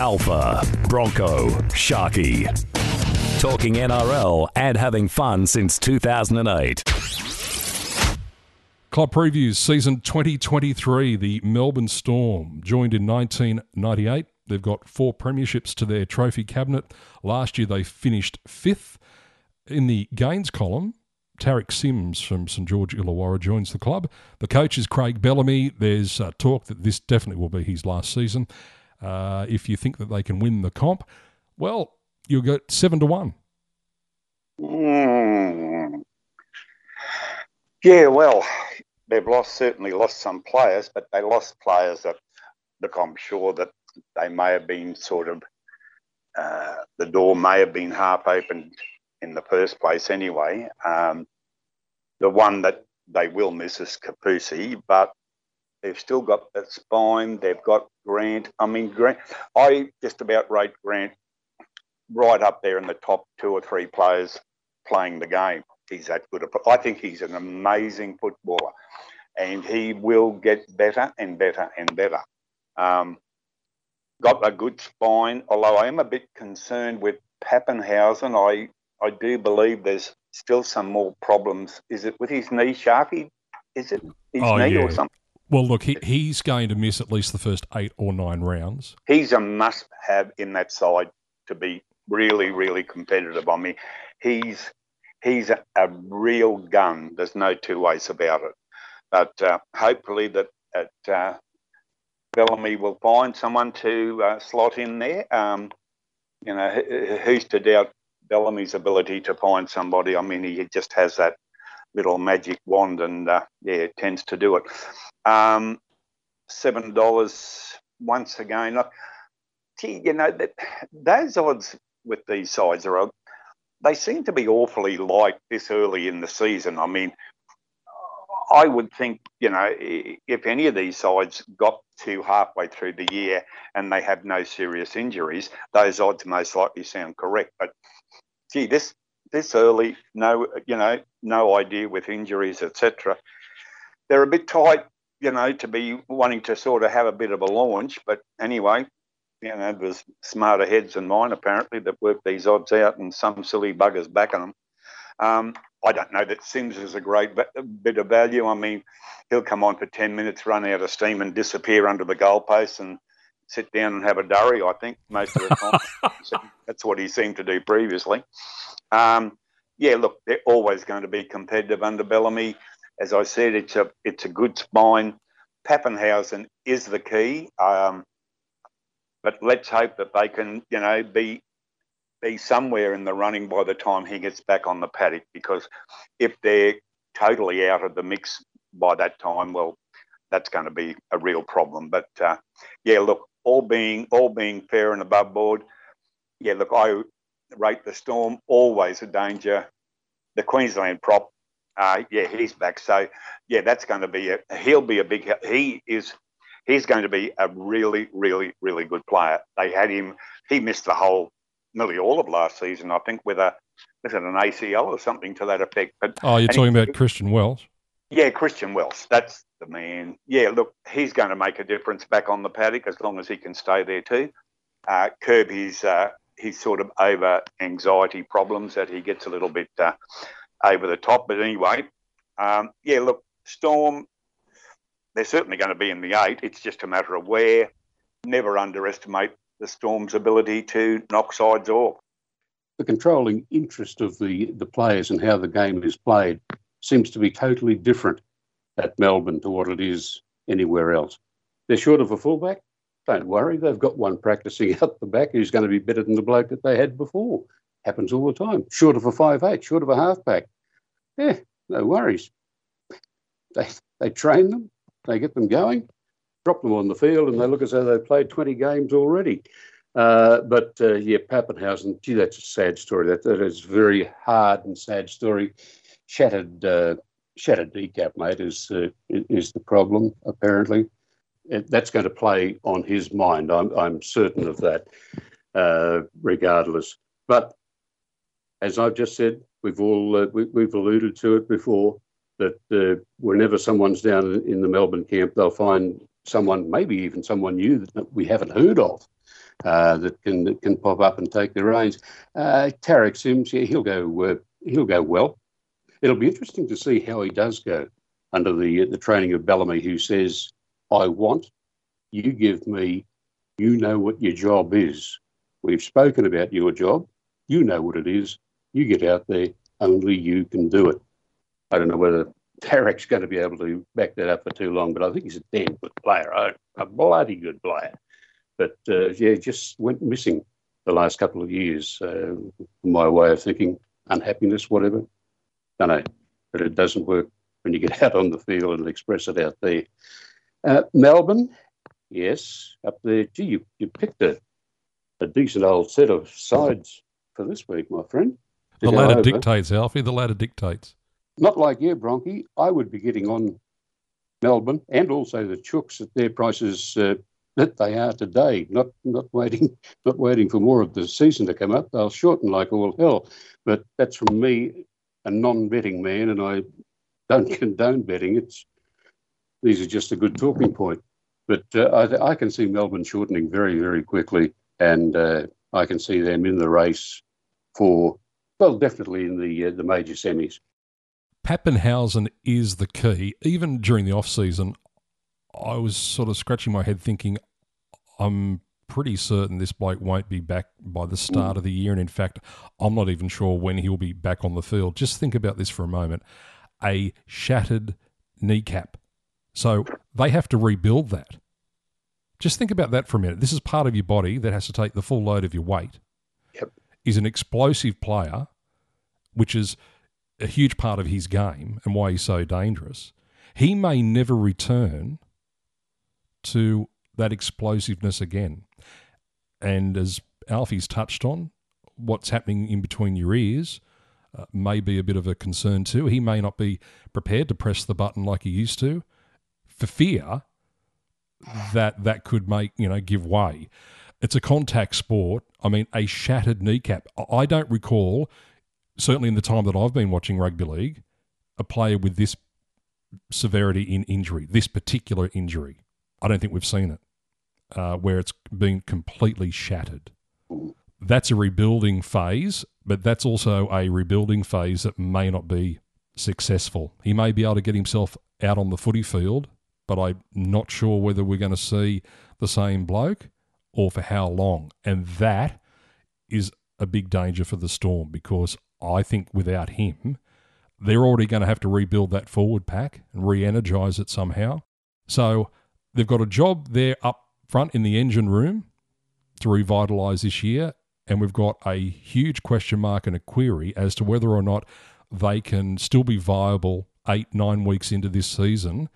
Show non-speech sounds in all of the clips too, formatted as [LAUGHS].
Alfa, Bronco, Sharkie. Talking NRL and having fun since 2008. Club previews season 2023. The Melbourne Storm joined in 1998. They've got four premierships to their trophy cabinet. Last year they finished fifth. In the gains column, Tariq Sims from St George Illawarra joins the club. The coach is Craig Bellamy. There's uh, talk that this definitely will be his last season. Uh, if you think that they can win the comp, well, you'll get seven to one. Mm. Yeah, well, they've lost certainly lost some players, but they lost players that look, I'm sure that they may have been sort of uh, the door may have been half opened in the first place anyway. Um, the one that they will miss is Kaufusi, but they've still got that spine. They've got Grant. I mean, Grant. I just about rate Grant right up there in the top two or three players playing the game. He's that good. I think he's an amazing footballer, and he will get better and better and better. Um, got a good spine, although I am a bit concerned with Papenhuyzen. I I do believe there's still some more problems. Is it with his knee, Sharkie? Is it his oh, knee yeah. or something? Well, look, he, he's going to miss at least the first eight or nine rounds. He's a must have in that side to be really, really competitive. I mean, he's he's a, a real gun. There's no two ways about it. But uh, hopefully that, that uh, Bellamy will find someone to uh, slot in there. Um, you know, who's to doubt Bellamy's ability to find somebody? I mean, he just has that little magic wand and, uh, yeah, tends to do it. Um, Seven dollars once again. Look, gee, you know that those odds with these sides are they seem to be awfully light this early in the season. I mean, I would think, you know, if any of these sides got to halfway through the year and they have no serious injuries, those odds most likely sound correct. But gee, this this early, no, you know, no idea with injuries, etc. They're a bit tight you know, to be wanting to sort of have a bit of a launch. But anyway, you know, there's smarter heads than mine apparently that work these odds out, and some silly buggers backing them. Um, I don't know that Sims is a great bit of value. I mean, he'll come on for 10 minutes, run out of steam, and disappear under the goalpost and sit down and have a durry, I think, most of the time. [LAUGHS] That's what he seemed to do previously. Um, yeah, look, they're always going to be competitive under Bellamy as I said, it's a it's a good spine. Papenhuyzen is the key, um, but let's hope that they can, you know, be be somewhere in the running by the time he gets back on the paddock. Because if they're totally out of the mix by that time, well, that's going to be a real problem. But uh, yeah, look, all being all being fair and above board, yeah, look, I rate the Storm always a danger. The Queensland prop uh, yeah, he's back. So yeah, that's going to be a. He'll be a big. He is. He's going to be a really, really, really good player. They had him. He missed the whole, nearly all of last season, I think, with a was it an ACL or something to that effect. But oh, you're talking he, about Christian Welch. Yeah, Christian Welch. That's the man. Yeah, look, he's going to make a difference back on the paddock as long as he can stay there too. Uh, curb his uh, his sort of over anxiety problems that he gets a little bit uh, over the top. But anyway, um, yeah, look, Storm, they're certainly going to be in the eight. It's just a matter of where. Never underestimate the Storm's ability to knock sides off. The controlling interest of the, the players and how the game is played seems to be totally different at Melbourne to what it is anywhere else. They're short of a fullback. Don't worry, they've got one practicing [LAUGHS] out the back who's going to be better than the bloke that they had before. Happens all the time. Short of a five eight, short of a halfback. Yeah, no worries. They they train them, they get them going, drop them on the field, and they look as though they've played 20 games already. Uh, but uh, yeah, Papenhuyzen, gee, that's a sad story. That that is a very hard and sad story. Shattered uh, shattered kneecap, mate, is uh, is the problem apparently. That's going to play on his mind. I'm I'm certain of that. Uh, regardless, but as I've just said, we've all uh, we, have alluded to it before that uh, whenever someone's down in the Melbourne camp, they'll find someone, maybe even someone new that we haven't heard of. uh, that can that can pop up and take the reins. Uh, Tariq Sims, yeah, he'll go uh, he'll go well. It'll be interesting to see how he does go under the the training of Bellamy, who says, "I want you give me, you know what your job is. We've spoken about your job. You know what it is. You get out there. Only you can do it." I don't know whether Tariq's going to be able to back that up for too long, but I think he's a damn good player, a, a bloody good player. But uh, yeah, just went missing the last couple of years. Uh, my way of thinking, unhappiness, whatever. Don't know, but it doesn't work when you get [LAUGHS] out on the field and express it out there. Uh, Melbourne, yes, up there. Gee, you, you picked a, a decent old set of sides for this week, my friend. The ladder over. dictates, Alfie. The ladder dictates. Not like you, Bronchi. I would be getting on Melbourne and also the Chooks at their prices uh, that they are today. Not not waiting [LAUGHS] not waiting for more of the season to come up. They'll shorten like all hell. But that's from me, a non-betting man, and I don't [LAUGHS] condone betting. It's these are just a good talking point. But uh, I, I, can see Melbourne shortening very very quickly, and uh, I can see them in the race for well, definitely in the uh, the major semis. Papenhuyzen is the key. Even during the off season, I was sort of scratching my head thinking, I'm pretty certain this bloke won't be back by the start of the year. And in fact, I'm not even sure when he'll be back on the field. Just think about this for a moment a shattered kneecap. So they have to rebuild that. Just think about that for a minute. This is part of your body that has to take the full load of your weight. Yep. He's an explosive player, which is a huge part of his game and why he's so dangerous. He may never return to that explosiveness again. And as Alfie's touched on, what's happening in between your ears uh, may be a bit of a concern too. He may not be prepared to press the button like he used to for fear that that could make, you know, give way. It's a contact sport. I mean, a shattered kneecap. I don't recall certainly in the time that I've been watching rugby league, a player with this severity in injury, this particular injury. I don't think we've seen it, uh, where it's been completely shattered. That's a rebuilding phase, but that's also a rebuilding phase that may not be successful. He may be able to get himself out on the footy field, but I'm not sure whether we're going to see the same bloke or for how long. And that is a big danger for the Storm because I think without him, they're already going to have to rebuild that forward pack and re energize it somehow. So they've got a job there up front in the engine room to revitalise this year. And we've got a huge question mark and a query as to whether or not they can still be viable eight, nine weeks into this season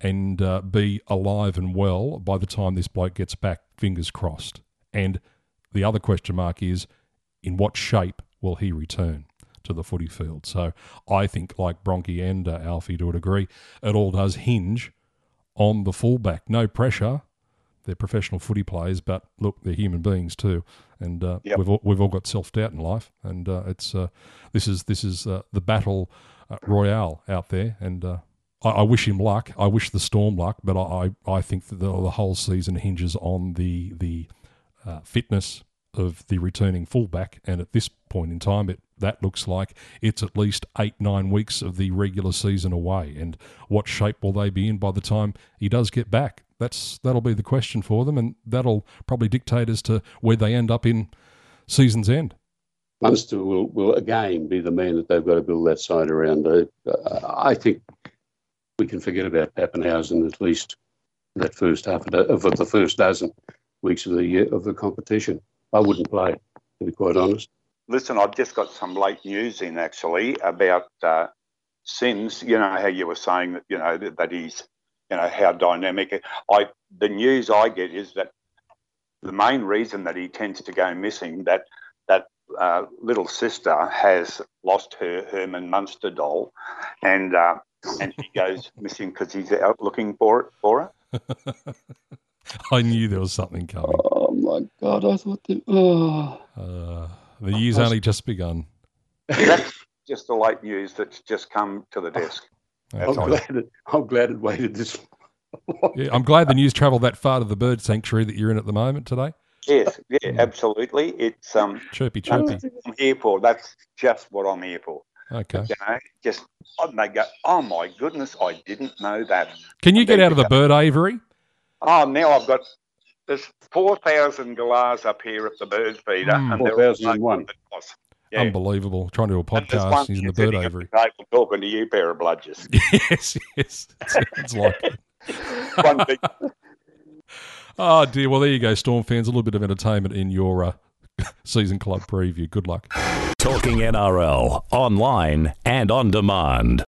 and uh, be alive and well by the time this bloke gets back, fingers crossed. And the other question mark is in what shape will he return to the footy field? So I think, like Bronchi and uh, Alfie a degree, it all does hinge on the fullback. No pressure. They're professional footy players, but look, they're human beings too, and uh, yep. we've all, we've all got self doubt in life, and uh, it's uh, this is this is uh, the battle uh, royale out there, and I, I, wish him luck. I wish the Storm luck, but I I think that the, the whole season hinges on the the fitness of the returning fullback, and at this point in time, it that looks like it's at least eight nine weeks of the regular season away. And what shape will they be in by the time he does get back? That's that'll be the question for them, and that'll probably dictate as to where they end up in season's end. Munster will, will again be the man that they've got to build that side around. Uh, I think we can forget about Papenhuyzen at least that first half of the, of the first dozen weeks of the year of the competition. I wouldn't play, to be quite honest. Listen, I've just got some late news in actually about uh, Sims. You know how you were saying that you know that, that he's you know how dynamic. I the news I get is that the main reason that he tends to go missing that that uh, little sister has lost her Herman Munster doll, and uh, and he goes missing because he's out looking for it for her. [LAUGHS] I knew there was something coming. Oh my god! I thought that. Oh. Uh, the year's was, only just begun. That's just the late news that's just come to the desk. [LAUGHS] I'm glad, it, I'm glad it waited this. yeah, I'm glad the news travelled that far to the bird sanctuary that you're in at the moment today. Yes, yeah, absolutely. It's um, Chirpy, that's chirpy. I'm here for. That's just what I'm here for. Okay. You know, just and they go, oh my goodness, I didn't know that. Can you And get out of the you bird aviary? Oh, now I've got there's four thousand galahs up here at the bird feeder, Mm. and they're 4,001. Yeah. Unbelievable. Trying to do a And there's one podcast using the bird aviary. the talking to you, pair of bludgers. [LAUGHS] yes, yes. It's like it. [LAUGHS] One big [LAUGHS] Oh dear. Well, there you go, Storm fans. A little bit of entertainment in your uh, season club preview. Good luck. Talking NRL online and on demand.